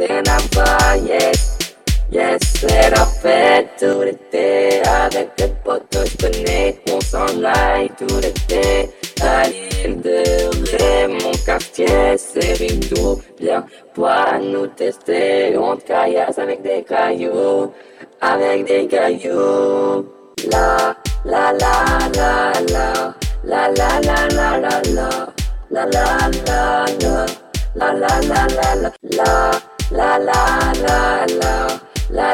something I've yes. Yes, let off fed to day. Avec tes potes, je connais qu'on s'enlaille tout l'été. À l'île de mon quartier, c'est rigolo. Bien, pour nous tester, on te caillasse avec des cailloux. Avec des cailloux. La, la, la, la, la. La, la, la, la, la, la. La, la, la, la.